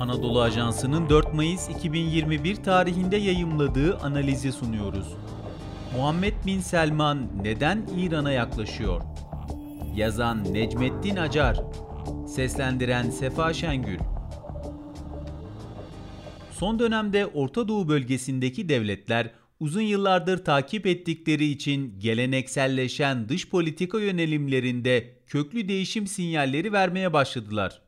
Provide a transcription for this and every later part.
Anadolu Ajansı'nın 4 Mayıs 2021 tarihinde yayımladığı analizi sunuyoruz. Muhammed Bin Selman neden İran'a yaklaşıyor? Yazan Necmettin Acar Seslendiren Sefa Şengül Son dönemde Orta Doğu bölgesindeki devletler uzun yıllardır takip ettikleri için gelenekselleşen dış politika yönelimlerinde köklü değişim sinyalleri vermeye başladılar.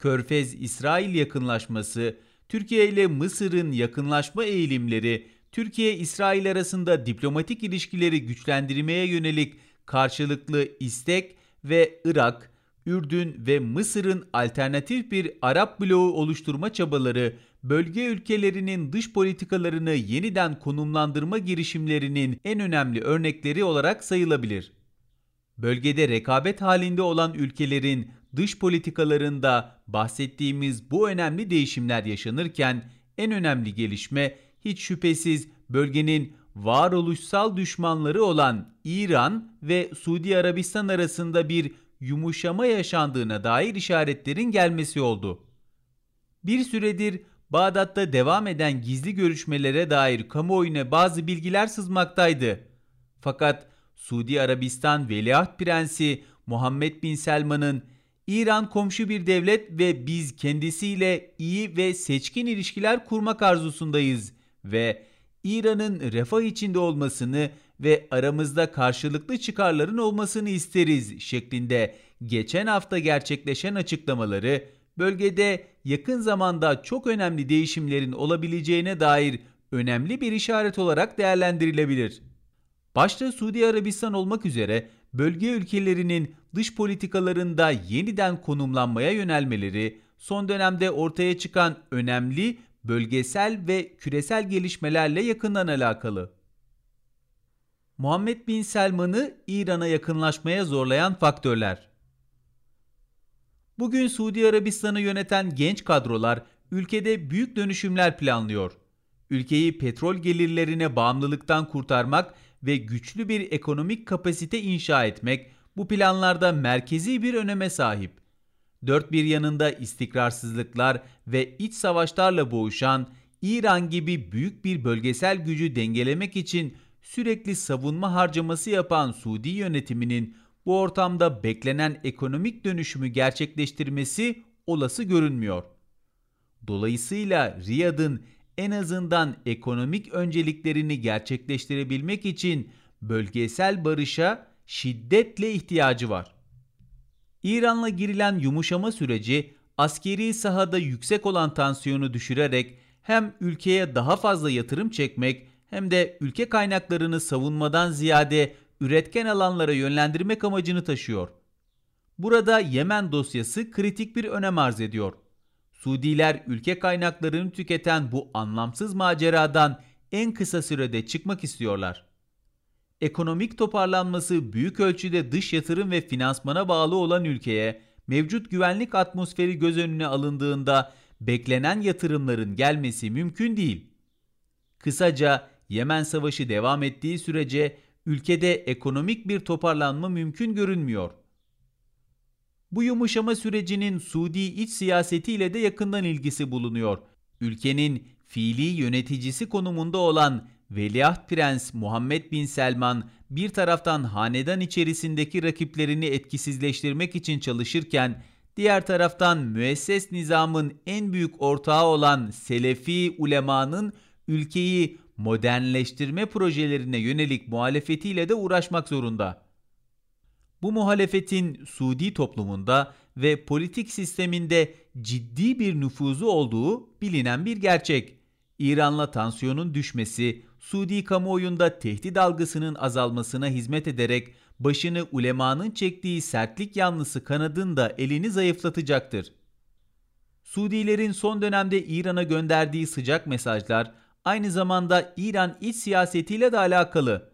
Körfez-İsrail yakınlaşması, Türkiye ile Mısır'ın yakınlaşma eğilimleri, Türkiye-İsrail arasında diplomatik ilişkileri güçlendirmeye yönelik karşılıklı istek ve Irak, Ürdün ve Mısır'ın alternatif bir Arap bloğu oluşturma çabaları, bölge ülkelerinin dış politikalarını yeniden konumlandırma girişimlerinin en önemli örnekleri olarak sayılabilir. Bölgede rekabet halinde olan ülkelerin dış politikalarında bahsettiğimiz bu önemli değişimler yaşanırken en önemli gelişme hiç şüphesiz bölgenin varoluşsal düşmanları olan İran ve Suudi Arabistan arasında bir yumuşama yaşandığına dair işaretlerin gelmesi oldu. Bir süredir Bağdat'ta devam eden gizli görüşmelere dair kamuoyuna bazı bilgiler sızmaktaydı. Fakat Suudi Arabistan Veliaht Prensi Muhammed Bin Selman'ın İran komşu bir devlet ve biz kendisiyle iyi ve seçkin ilişkiler kurmak arzusundayız ve İran'ın refah içinde olmasını ve aramızda karşılıklı çıkarların olmasını isteriz şeklinde geçen hafta gerçekleşen açıklamaları bölgede yakın zamanda çok önemli değişimlerin olabileceğine dair önemli bir işaret olarak değerlendirilebilir. Başta Suudi Arabistan olmak üzere bölge ülkelerinin dış politikalarında yeniden konumlanmaya yönelmeleri son dönemde ortaya çıkan önemli bölgesel ve küresel gelişmelerle yakından alakalı. Muhammed Bin Selman'ı İran'a yakınlaşmaya zorlayan faktörler Bugün Suudi Arabistan'ı yöneten genç kadrolar ülkede büyük dönüşümler planlıyor. Ülkeyi petrol gelirlerine bağımlılıktan kurtarmak ve güçlü bir ekonomik kapasite inşa etmek bu planlarda merkezi bir öneme sahip. Dört bir yanında istikrarsızlıklar ve iç savaşlarla boğuşan İran gibi büyük bir bölgesel gücü dengelemek için sürekli savunma harcaması yapan Suudi yönetiminin bu ortamda beklenen ekonomik dönüşümü gerçekleştirmesi olası görünmüyor. Dolayısıyla Riyad'ın en azından ekonomik önceliklerini gerçekleştirebilmek için bölgesel barışa şiddetle ihtiyacı var. İran'la girilen yumuşama süreci askeri sahada yüksek olan tansiyonu düşürerek hem ülkeye daha fazla yatırım çekmek hem de ülke kaynaklarını savunmadan ziyade üretken alanlara yönlendirmek amacını taşıyor. Burada Yemen dosyası kritik bir önem arz ediyor. Suudiler ülke kaynaklarını tüketen bu anlamsız maceradan en kısa sürede çıkmak istiyorlar. Ekonomik toparlanması büyük ölçüde dış yatırım ve finansmana bağlı olan ülkeye mevcut güvenlik atmosferi göz önüne alındığında beklenen yatırımların gelmesi mümkün değil. Kısaca Yemen Savaşı devam ettiği sürece ülkede ekonomik bir toparlanma mümkün görünmüyor. Bu yumuşama sürecinin Suudi iç siyasetiyle de yakından ilgisi bulunuyor. Ülkenin fiili yöneticisi konumunda olan Veliaht Prens Muhammed Bin Selman bir taraftan hanedan içerisindeki rakiplerini etkisizleştirmek için çalışırken diğer taraftan müesses nizamın en büyük ortağı olan Selefi ulemanın ülkeyi modernleştirme projelerine yönelik muhalefetiyle de uğraşmak zorunda. Bu muhalefetin Suudi toplumunda ve politik sisteminde ciddi bir nüfuzu olduğu bilinen bir gerçek. İran'la tansiyonun düşmesi, Suudi kamuoyunda tehdit algısının azalmasına hizmet ederek başını ulemanın çektiği sertlik yanlısı kanadın da elini zayıflatacaktır. Suudilerin son dönemde İran'a gönderdiği sıcak mesajlar aynı zamanda İran iç siyasetiyle de alakalı.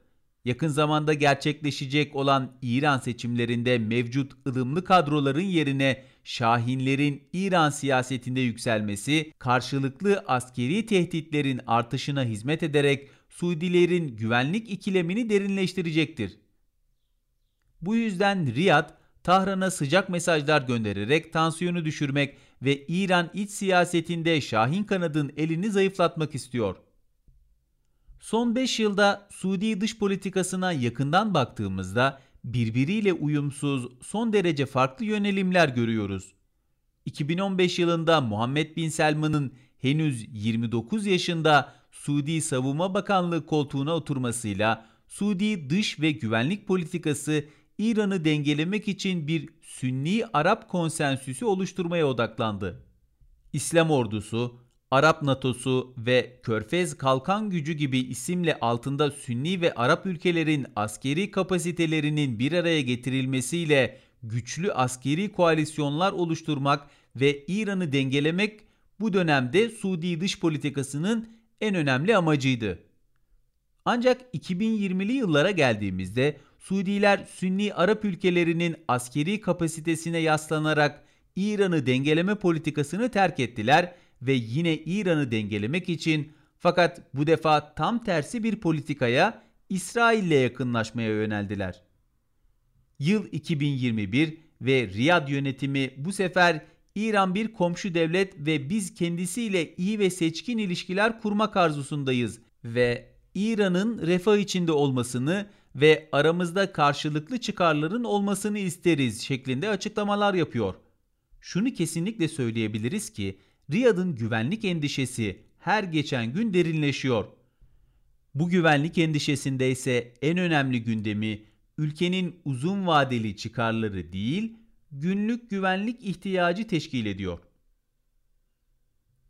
Yakın zamanda gerçekleşecek olan İran seçimlerinde mevcut ılımlı kadroların yerine Şahinlerin İran siyasetinde yükselmesi, karşılıklı askeri tehditlerin artışına hizmet ederek Suudilerin güvenlik ikilemini derinleştirecektir. Bu yüzden Riyad Tahran'a sıcak mesajlar göndererek tansiyonu düşürmek ve İran iç siyasetinde Şahin kanadın elini zayıflatmak istiyor. Son 5 yılda Suudi dış politikasına yakından baktığımızda birbiriyle uyumsuz, son derece farklı yönelimler görüyoruz. 2015 yılında Muhammed Bin Selman'ın henüz 29 yaşında Suudi Savunma Bakanlığı koltuğuna oturmasıyla Suudi dış ve güvenlik politikası İran'ı dengelemek için bir Sünni Arap konsensüsü oluşturmaya odaklandı. İslam ordusu, Arap NATO'su ve Körfez Kalkan Gücü gibi isimle altında Sünni ve Arap ülkelerin askeri kapasitelerinin bir araya getirilmesiyle güçlü askeri koalisyonlar oluşturmak ve İran'ı dengelemek bu dönemde Suudi dış politikasının en önemli amacıydı. Ancak 2020'li yıllara geldiğimizde Suudiler Sünni Arap ülkelerinin askeri kapasitesine yaslanarak İran'ı dengeleme politikasını terk ettiler ve yine İran'ı dengelemek için fakat bu defa tam tersi bir politikaya İsrail'le yakınlaşmaya yöneldiler. Yıl 2021 ve Riyad yönetimi bu sefer İran bir komşu devlet ve biz kendisiyle iyi ve seçkin ilişkiler kurmak arzusundayız ve İran'ın refah içinde olmasını ve aramızda karşılıklı çıkarların olmasını isteriz şeklinde açıklamalar yapıyor. Şunu kesinlikle söyleyebiliriz ki Riyad'ın güvenlik endişesi her geçen gün derinleşiyor. Bu güvenlik endişesinde ise en önemli gündemi ülkenin uzun vadeli çıkarları değil, günlük güvenlik ihtiyacı teşkil ediyor.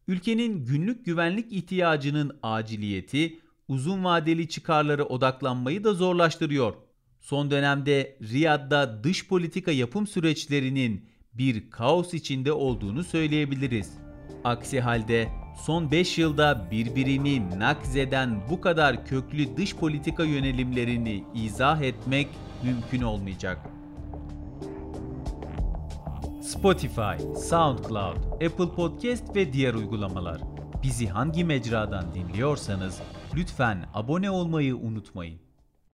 Ülkenin günlük güvenlik ihtiyacının aciliyeti uzun vadeli çıkarlara odaklanmayı da zorlaştırıyor. Son dönemde Riyad'da dış politika yapım süreçlerinin bir kaos içinde olduğunu söyleyebiliriz. Aksi halde son 5 yılda birbirini nakzeden bu kadar köklü dış politika yönelimlerini izah etmek mümkün olmayacak. Spotify, SoundCloud, Apple Podcast ve diğer uygulamalar. Bizi hangi mecradan dinliyorsanız lütfen abone olmayı unutmayın.